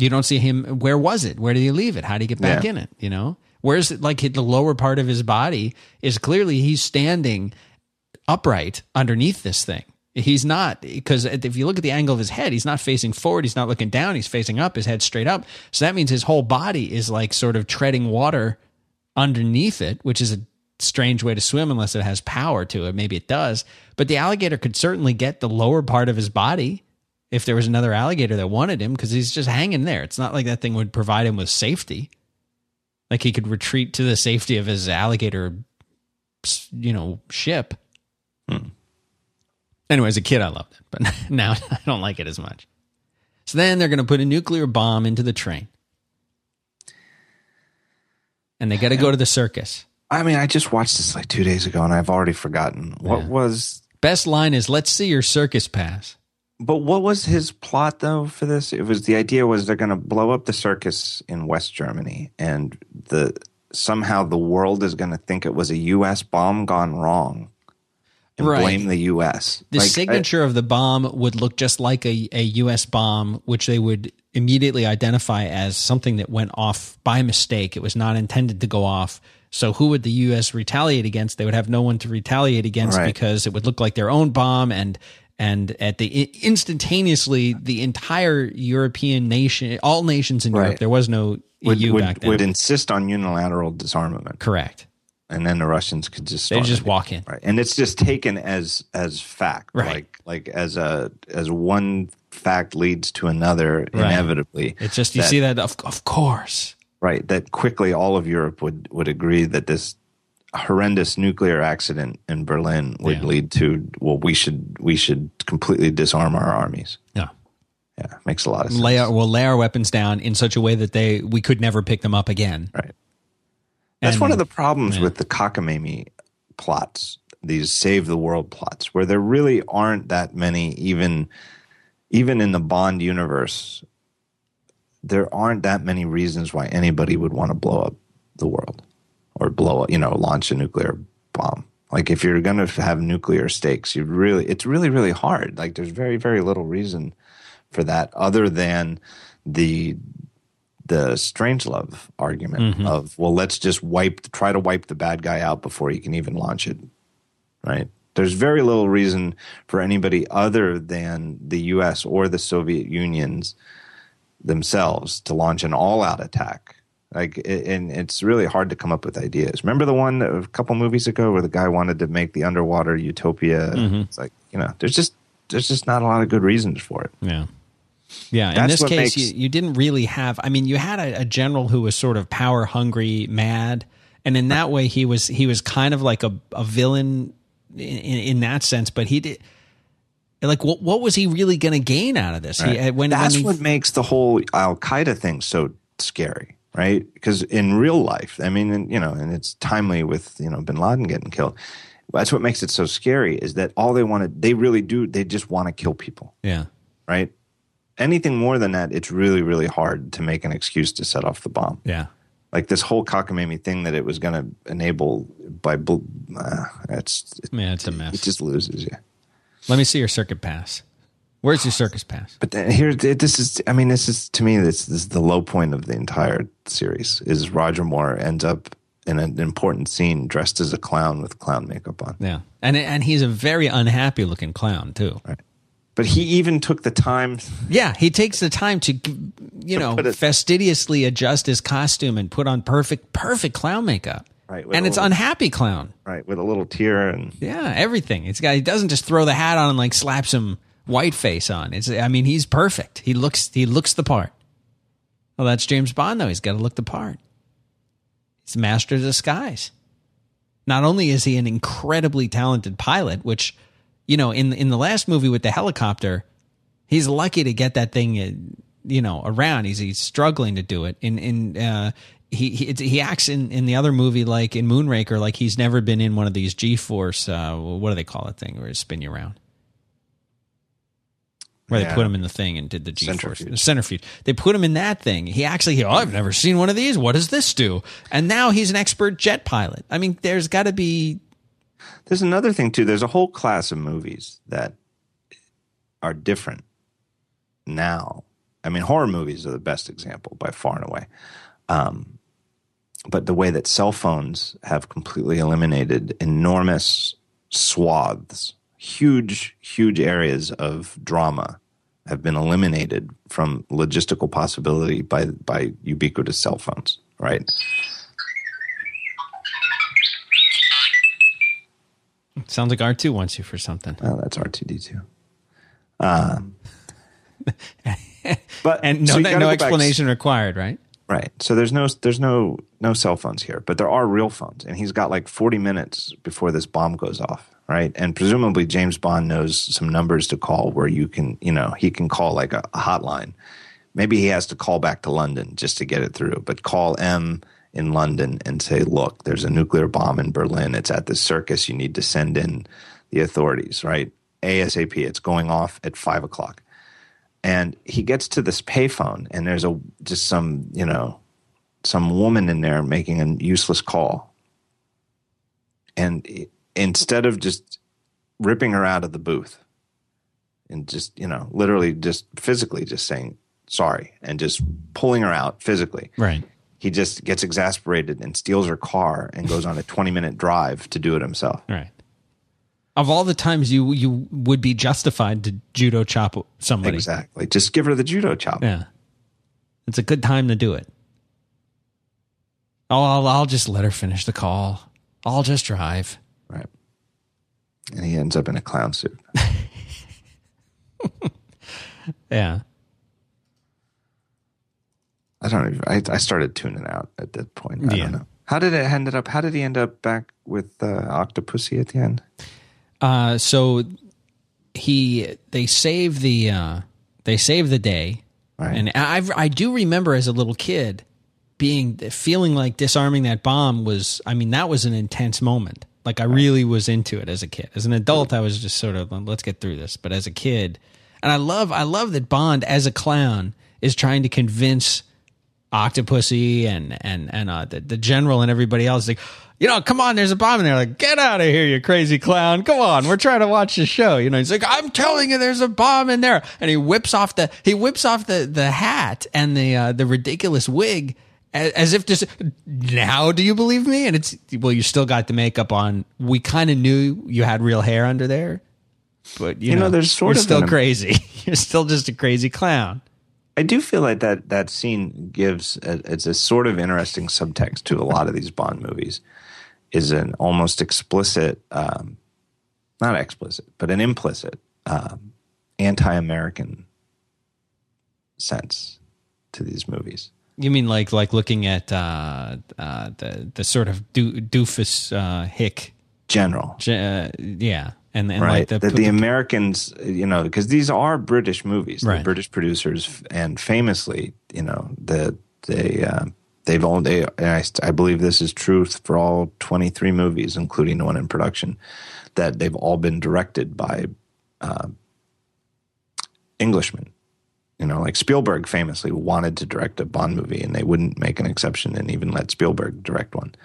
S1: You don't see him. Where was it? Where did he leave it? How did he get back
S2: Yeah.
S1: in it? You know, where's it? Like the lower part of his body is clearly he's standing upright underneath this thing. He's not because if you look at the angle of his head, he's not facing forward. He's not looking down. He's facing up. His head straight up. So that means his whole body is like sort of treading water underneath it, which is a strange way to swim unless it has power to it. Maybe it does. But the alligator could certainly get the lower part of his body if there was another alligator that wanted him because he's just hanging there. It's not like that thing would provide him with safety. Like he could retreat to the safety of his alligator, you know, ship. Hmm. Anyway, as a kid, I loved it, but now I don't like it as much. So then they're going to put a nuclear bomb into the train. And they got to go to the circus.
S2: I mean, I just watched this like two days ago, and I've already forgotten what
S1: Yeah.
S2: was.
S1: Best line is, let's see your circus pass.
S2: But what was his plot though for this? It was the idea was they're going to blow up the circus in West Germany, and the somehow the world is going to think it was a U.S. bomb gone wrong, and
S1: Right.
S2: blame the U.S.
S1: The
S2: Like, I-
S1: signature of the bomb would look just like a, a U.S. bomb, which they would immediately identify as something that went off by mistake. It was not intended to go off. So who would the U.S. retaliate against? They would have no one to retaliate against
S2: Right.
S1: because it would look like their own bomb, and and at the instantaneously the entire European nation, all nations in Europe, there was no
S2: would,
S1: EU
S2: would,
S1: back then.
S2: would insist on unilateral disarmament,
S1: Correct.
S2: and then the Russians could just
S1: They just
S2: it.
S1: walk in.
S2: right, and it's just taken as as fact,
S1: Right.
S2: Like like as a as one fact leads to another inevitably.
S1: It's just you
S2: that-
S1: see that of of course.
S2: right that quickly all of Europe would would agree that this horrendous nuclear accident in Berlin would
S1: Yeah.
S2: lead to well we should we should completely disarm our armies.
S1: Yeah.
S2: Yeah, makes a lot of sense.
S1: lay our, we'll lay our weapons down in such a way that they we could never pick them up again.
S2: Right. That's
S1: And-
S2: one of the problems with the cockamamie plots, these save the world plots, where there really aren't that many even even in the Bond universe. There aren't that many reasons why anybody would want to blow up the world or blow up, you know, launch a nuclear bomb. Like if you're going to have nuclear stakes, you really it's really really hard. Like there's very very little reason for that other than the the Strangelove argument mm-hmm. of well, let's just wipe, try to wipe the bad guy out before you can even launch it. Right? There's very little reason for anybody other than the U.S. or the Soviet Unions themselves to launch an all-out attack. Like, and it's really hard to come up with ideas. Remember the one a couple movies ago where the guy wanted to make the underwater utopia? It's like you know, there's just there's just not a lot of good reasons for it.
S1: Yeah. Yeah. In this case,
S2: makes-
S1: you, you didn't really have, I mean, you had a, a general who was sort of power hungry, mad. And in that way, he was, he was kind of like a, a villain in, in, that sense, but he did, like, what, what was he really going to gain out of this? He, uh, when,
S2: That's
S1: when he,
S2: what makes the whole Al Qaeda thing so scary, right? Because in real life, I mean, and, you know, and it's timely with you know Bin Laden getting killed. That's what makes it so scary. Is that all they want to? They really do. They just want to kill people,
S1: Yeah.
S2: right? Anything more than that, it's really, really hard to make an excuse to set off the bomb.
S1: Yeah.
S2: Like this whole cockamamie thing that it was going to enable by, uh, it's it,
S1: Yeah, it's a mess.
S2: it just loses you.
S1: Let me see your circuit pass. Where's your circus pass?
S2: But here, this is. I mean, this is to me. This, this is the low point of the entire series. Is Roger Moore ends up in an important scene dressed as a clown with clown makeup on.
S1: Yeah. And and he's a very unhappy looking clown too. Right.
S2: But he even took the time.
S1: Yeah, he takes the time to you know,
S2: it-
S1: fastidiously adjust his costume and put on perfect perfect clown makeup.
S2: Right,
S1: And it's
S2: little-
S1: unhappy clown.
S2: right with a little tear and
S1: Yeah, everything. It's got he doesn't just throw the hat on and like slap some white face on. It's I mean, he's perfect. He looks he looks the part. Well, that's James Bond though. He's got to look the part. He's master of disguise. Not only is he an incredibly talented pilot, which you know, in in the last movie with the helicopter, he's lucky to get that thing uh, you know around. He's he's struggling to do it. In in uh, he he he acts in in the other movie like in Moonraker like he's never been in one of these G force. Uh, what do they call it thing where it spin you around? Where they
S2: Yeah.
S1: put him in the thing and did the G force
S2: centrifuge.
S1: They put him in that thing. He actually, oh, I've never seen one of these. What does this do? And now he's an expert jet pilot. I mean, there's got to be
S2: There's another thing too. There's a whole class of movies that are different now. I mean, horror movies are the best example by far and away. Um, but the way that cell phones have completely eliminated enormous swaths, huge, huge areas of drama have been eliminated from logistical possibility by by ubiquitous cell phones. Right?
S1: sounds like R two wants you for something.
S2: Oh, that's R two D two. But
S1: And no,
S2: so
S1: no,
S2: go back-
S1: explanation required, right?
S2: Right. So there's no there's no no cell phones here, but there are real phones, and he's got like 40 minutes before this bomb goes off. Right. And presumably James Bond knows some numbers to call where you can you know he can call like a, a hotline. Maybe he has to call back to London just to get it through, but call M in London and say, look, there's a nuclear bomb in Berlin. It's at the circus. You need to send in the authorities. Right. ASAP. It's going off at five o'clock and he gets to this payphone and there's a just some you know some woman in there making a useless call and instead of just ripping her out of the booth and just you know literally just physically just saying sorry and just pulling her out physically
S1: Right.
S2: he just gets exasperated and steals her car and goes on a 20 minute drive to do it himself
S1: Right. Of all the times you you would be justified to judo chop somebody.
S2: exactly just give her the judo chop
S1: Yeah. It's a good time to do it. Oh, I'll, I'll just let her finish the call. I'll just drive.
S2: And he ends up in a clown suit
S1: Yeah.
S2: I don't even. I, I started tuning out at that point. I
S1: Yeah.
S2: don't know. How did it end up? How did he end up back with uh, Octopussy at the end?
S1: Uh, so he they save the uh, they save the day,
S2: Right.
S1: and I I do remember as a little kid being feeling like disarming that bomb was. I mean, that was an intense moment. Like I really was into it as a kid. As an adult, I was just sort of let's get through this. But as a kid, and I love I love that Bond as a clown is trying to convince Octopussy and and and uh, the, the general and everybody else like, you know, come on, there's a bomb in there. Like, get out of here, you crazy clown! Come on, we're trying to watch the show. You know, he's like, I'm telling you, there's a bomb in there, and he whips off the he whips off the the hat and the uh, the ridiculous wig. As, as if just now, do you believe me? And it's well, you still got the makeup on. We kind of knew you had real hair under there, but you,
S2: You know,
S1: know,
S2: there's sort
S1: you're
S2: of
S1: still crazy. You're still just a crazy clown.
S2: I do feel like that that scene gives a, it's a sort of interesting subtext to a lot of these Bond movies. Is an almost explicit, um, not explicit, but an implicit um, anti-American sense to these movies.
S1: You mean like like looking at uh, uh, the the sort of do, doofus uh, hick,
S2: General,
S1: uh, yeah, and and
S2: right?
S1: like the,
S2: that the Americans, you know, because these are British movies,
S1: Right.
S2: British producers, and famously, you know, the they uh, they've only, I, I believe this is true for all 23 movies, including the one in production, that they've all been directed by uh, Englishmen. You know, like Spielberg famously wanted to direct a Bond movie, and they wouldn't make an exception and even let Spielberg direct one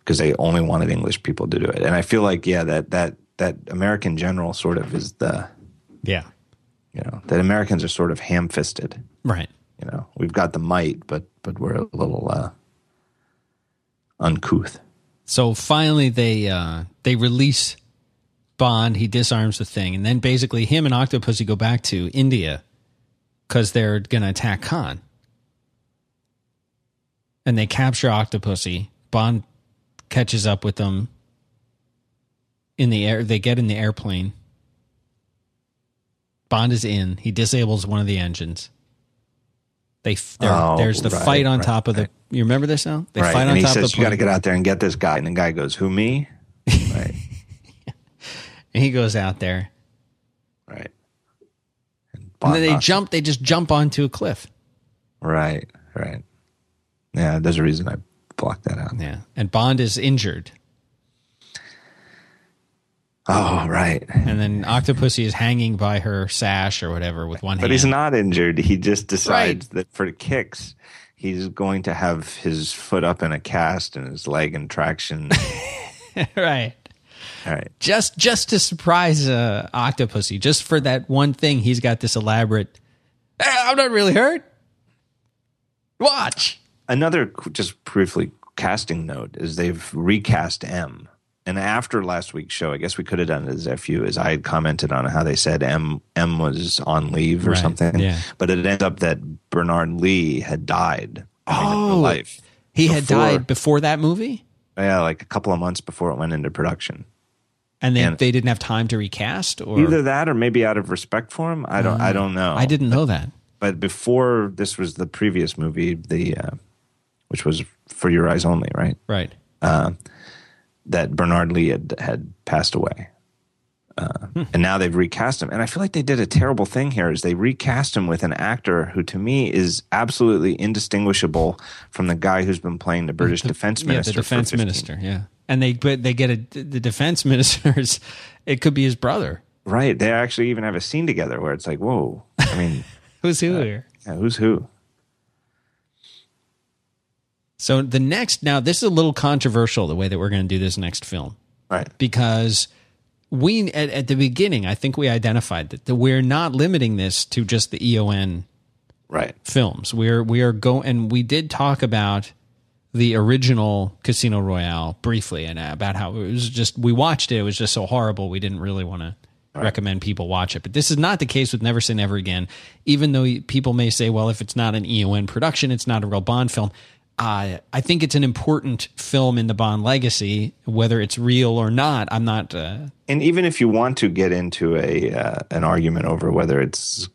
S2: because they only wanted English people to do it. And I feel like, yeah, that that that American general sort of is the
S1: Yeah.
S2: you know that Americans are sort of ham fisted.
S1: Right.
S2: You know, we've got the might, but but we're a little uh, uncouth.
S1: So finally, they uh, they release Bond. He disarms the thing, and then basically him and Octopussy go back to India because they're going to attack Khan. And they capture Octopussy. Bond catches up with them in the air. They get in the airplane. Bond is in. He disables one of the engines. They
S2: Oh,
S1: there's the
S2: right,
S1: fight on
S2: right,
S1: top of the.
S2: right.
S1: You remember this now? They fight
S2: and
S1: on
S2: he
S1: top
S2: says,
S1: of the
S2: "You got to get out there and get this guy." And the guy goes, "Who me?" right,
S1: And he goes out there.
S2: And
S1: then they jump. They just jump onto a cliff.
S2: Right, right. Yeah, there's a reason I blocked that out.
S1: Yeah, and Bond is injured,
S2: Oh, right.
S1: and then Octopussy is hanging by her sash or whatever with one
S2: But
S1: hand.
S2: But he's not injured. He just decides
S1: Right.
S2: that for kicks, he's going to have his foot up in a cast and his leg in traction.
S1: right.
S2: All right.
S1: Just just to surprise uh, Octopussy, just for that one thing, he's got this elaborate. "Eh, I'm not really hurt. Watch.
S2: Another just briefly casting note is they've recast M. And after last week's show, I guess we could have done it as FU, as I had commented on how they said M M was on leave or
S1: Right,
S2: something.
S1: yeah.
S2: But it ended up that Bernard Lee had died.
S1: Oh.
S2: life.
S1: He had died before that movie,
S2: Yeah, like a couple of months before it went into production.
S1: And they
S2: And-
S1: they didn't have time to recast. Or
S2: Either that or maybe out of respect for him. I don't I don't know.
S1: I didn't know that.
S2: but before this was the previous movie, the uh, which was for your eyes only, right?
S1: Right.
S2: That Bernard Lee had had passed away, uh, and now they've recast him. And I feel like they did a terrible thing here. Is they recast him with an actor who, to me, is absolutely indistinguishable from the guy who's been playing the British defense minister.
S1: Yeah, the defense minister. Yeah, and they but they get a the defense minister's. It could be his brother.
S2: Right? They actually even have a scene together where it's like, whoa. I mean,
S1: Who's who uh, here?
S2: yeah, who's who?
S1: So the next now this is a little controversial the way that we're going to do this next film
S2: Right.
S1: because we at, at the beginning I think we identified that, that we're not limiting this to just the EON
S2: Right.
S1: films. We're we are go and we did talk about the original Casino Royale briefly and about how it was just we watched it. It was just so horrible. We didn't really want to recommend people watch it. But this is not the case with Never Say Never Again. Even though people may say, well, if it's not an EON production, it's not a real Bond film. Uh, I think it's an important film in the Bond legacy, whether it's real or not. I'm not. Uh,
S2: and even if you want to get into a uh, an argument over whether it's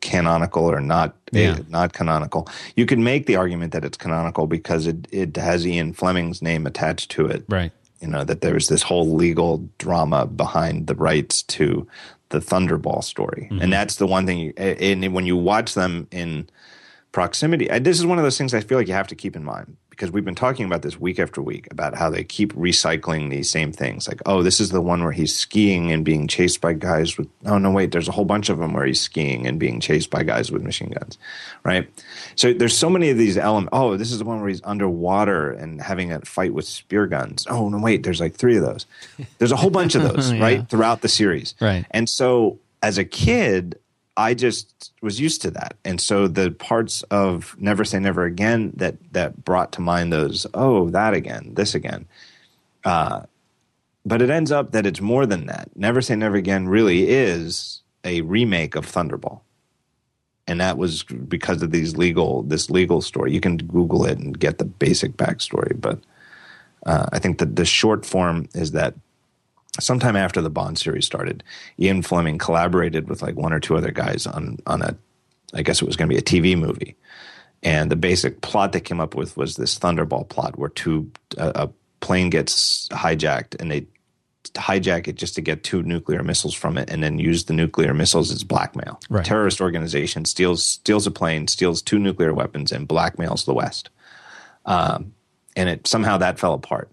S2: canonical or not eh,
S1: Yeah.
S2: not canonical, you can make the argument that it's canonical because it it has Ian Fleming's name attached to it.
S1: right.
S2: You know that there's this whole legal drama behind the rights to the Thunderball story, and mm-hmm. that's the one thing. You, eh, and when you watch them in proximity. I, this is one of those things I feel like you have to keep in mind because we've been talking about this week after week about how they keep recycling these same things. Like, oh, this is the one where he's skiing and being chased by guys with. Oh no, wait, there's a whole bunch of them where he's skiing and being chased by guys with machine guns, right? So there's so many of these elements. Oh, this is the one where he's underwater and having a fight with spear guns. Oh no, wait, there's like three of those. There's a whole bunch of those,
S1: Yeah.
S2: right, throughout the series,
S1: Right.
S2: and so as a kid, I just was used to that. And so the parts of Never Say Never Again that that brought to mind those, oh, that again, this again. Uh, but it ends up that it's more than that. Never Say Never Again really is a remake of Thunderball. And that was because of these legal this legal story. You can Google it and get the basic backstory, but uh, I think that the short form is that sometime after the Bond series started, Ian Fleming collaborated with like one or two other guys on on a, I guess it was going to be a TV movie, and the basic plot they came up with was this Thunderball plot where two a, a plane gets hijacked and they hijack it just to get two nuclear missiles from it and then use the nuclear missiles as blackmail.
S1: Right.
S2: Terrorist organization steals steals a plane, steals two nuclear weapons, and blackmails the West. um, and it somehow that fell apart.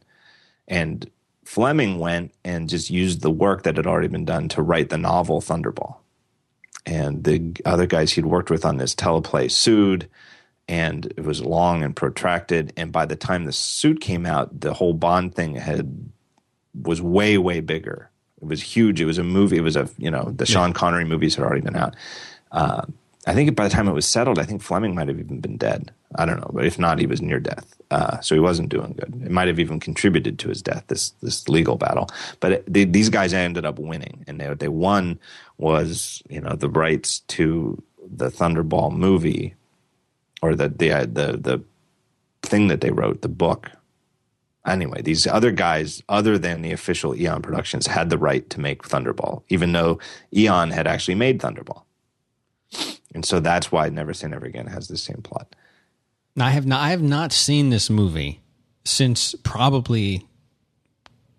S2: And Fleming went and just used the work that had already been done to write the novel Thunderball. And the other guys he'd worked with on this teleplay sued, and it was long and protracted. And by the time the suit came out, the whole Bond thing had was way way bigger. It was huge. It was a movie. It was a you know the Sean Connery movies had already been out. Uh, I think by the time it was settled, I think Fleming might have even been dead. I don't know, but if not, he was near death. Uh, so he wasn't doing good. It might have even contributed to his death. This this legal battle, but it, they, these guys ended up winning, and they, they won was you know the rights to the Thunderball movie, or the the uh, the the thing that they wrote, the book. Anyway, these other guys, other than the official Eon Productions, had the right to make Thunderball, even though Eon had actually made Thunderball. And so that's why Never Say Never Again has the same plot.
S1: I have not. I have not seen this movie since probably.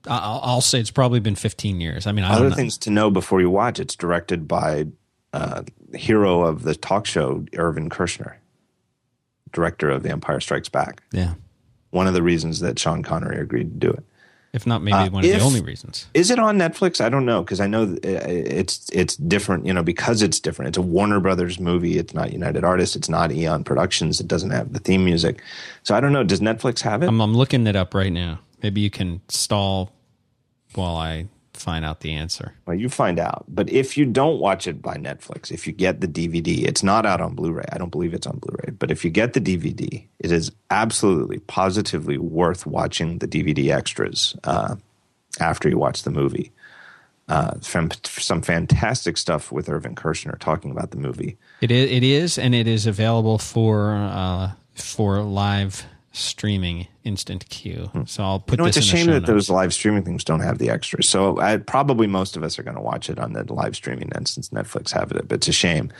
S1: I'll, I'll say it's probably been 15 years. I mean, I
S2: other things to know before you watch. It's directed by uh, hero of the talk show, Irvin Kershner, director of The Empire Strikes Back.
S1: Yeah.
S2: One of the reasons that Sean Connery agreed to do it.
S1: If not, maybe uh, one of if, the only reasons.
S2: Is it on Netflix? I don't know because I know it's it's different. You know, because it's different. It's a Warner Brothers movie. It's not United Artists. It's not Eon Productions. It doesn't have the theme music. So I don't know. Does Netflix have it?
S1: I'm, I'm looking it up right now. Maybe you can stall while I find out the answer.
S2: Well, you find out. But if you don't watch it by Netflix, if you get the DVD, it's not out on Blu ray. I don't believe it's on Blu ray. But if you get the DVD, it is absolutely, positively worth watching the DVD extras uh, after you watch the movie. Uh, from some fantastic stuff with Irvin Kershner talking about the movie.
S1: It is, it is, and it is available for uh, for live streaming instant queue. Hmm. So I'll put.
S2: You know, it's
S1: a
S2: shame
S1: that
S2: notes. those live streaming things don't have the extras. So I, probably most of us are going to watch it on the live streaming end since Netflix have it. But it's a shame.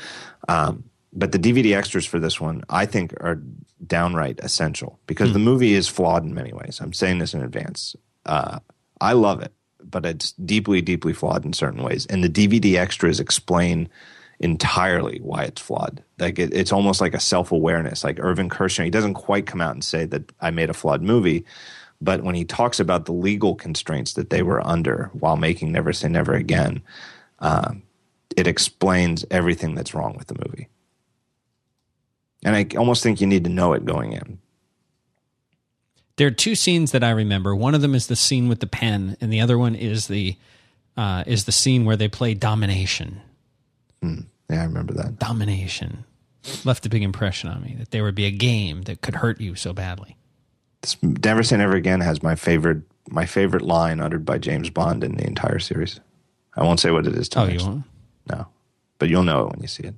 S2: Um, but the DVD extras for this one, I think, are downright essential because hmm. the movie is flawed in many ways. I'm saying this in advance. Uh, I love it, but it's deeply, deeply flawed in certain ways. And the DVD extras explain entirely why it's flawed. Like it, it's almost like a self awareness. Like Irvin Kershner, he doesn't quite come out and say that I made a flawed movie, but when he talks about the legal constraints that they were under while making Never Say Never Again, uh, it explains everything that's wrong with the movie. And I almost think you need to know it going in.
S1: There are two scenes that I remember. One of them is the scene with the pen, and the other one is the uh, is the scene where they play domination.
S2: Hmm. Yeah, I remember that.
S1: Domination left a big impression on me that there would be a game that could hurt you so badly.
S2: This Never Say Never Again has my favorite my favorite line uttered by James Bond in the entire series. I won't say what it is.
S1: Oh, you won't?
S2: No, but you'll know it when you see it.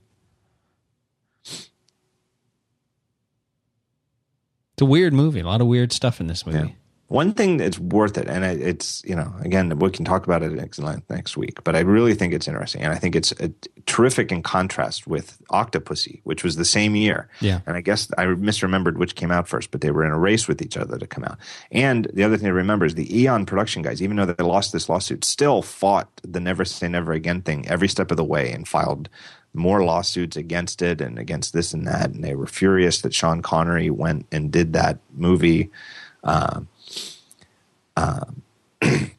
S1: It's a weird movie. A lot of weird stuff in this movie. Yeah.
S2: One thing that's worth it, and it's you know again we can talk about it next next week, but I really think it's interesting, and I think it's a, terrific in contrast with Octopussy, which was the same year.
S1: Yeah,
S2: and I guess I misremembered which came out first, but they were in a race with each other to come out. And the other thing to remember is the Eon production guys, even though they lost this lawsuit, still fought the Never Say Never Again thing every step of the way and filed more lawsuits against it and against this and that, and they were furious that Sean Connery went and did that movie. Um, um,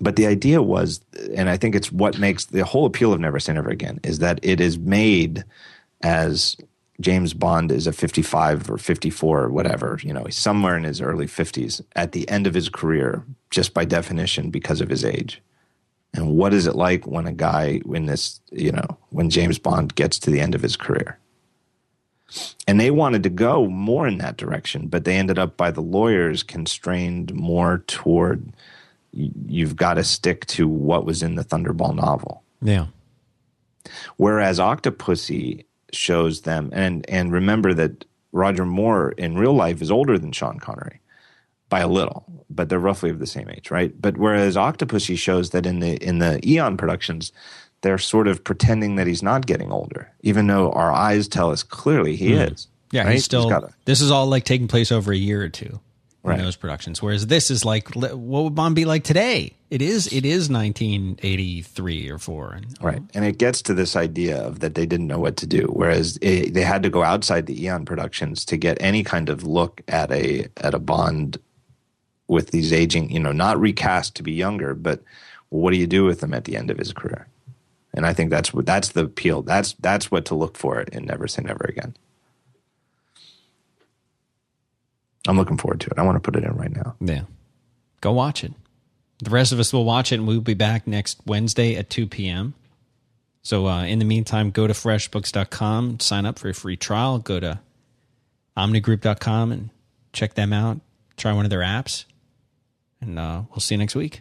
S2: but the idea was, and I think it's what makes the whole appeal of Never Say Never Again is that it is made as James Bond is a 55 or 54 or whatever, you know, he's somewhere in his early 50s at the end of his career, just by definition, because of his age. And what is it like when a guy in this, you know, when James Bond gets to the end of his career? And they wanted to go more in that direction, but they ended up by the lawyers constrained more toward you've got to stick to what was in the Thunderball novel.
S1: Yeah.
S2: Whereas Octopussy shows them, and and remember that Roger Moore in real life is older than Sean Connery by a little, but they're roughly of the same age, right? But whereas Octopussy shows that in the in the Eon productions, they're sort of pretending that he's not getting older, even though our eyes tell us clearly he mm. is.
S1: Yeah, right? he's still. He's a, this is all like taking place over a year or two.
S2: Right.
S1: in those productions. Whereas this is like, what would Bond be like today? It is. It is 1983 or four. And,
S2: Right. And it gets to this idea of that they didn't know what to do. Whereas it, they had to go outside the Eon productions to get any kind of look at a at a Bond with these aging, you know, not recast to be younger, but what do you do with them at the end of his career? And I think that's that's the appeal. That's that's what to look for in Never Say Never Again. I'm looking forward to it. I want to put it in right now.
S1: Yeah. Go watch it. The rest of us will watch it and we'll be back next Wednesday at 2 p.m. So uh, in the meantime, go to freshbooks.com, sign up for a free trial, go to omnigroup.com and check them out, try one of their apps, and uh, we'll see you next week.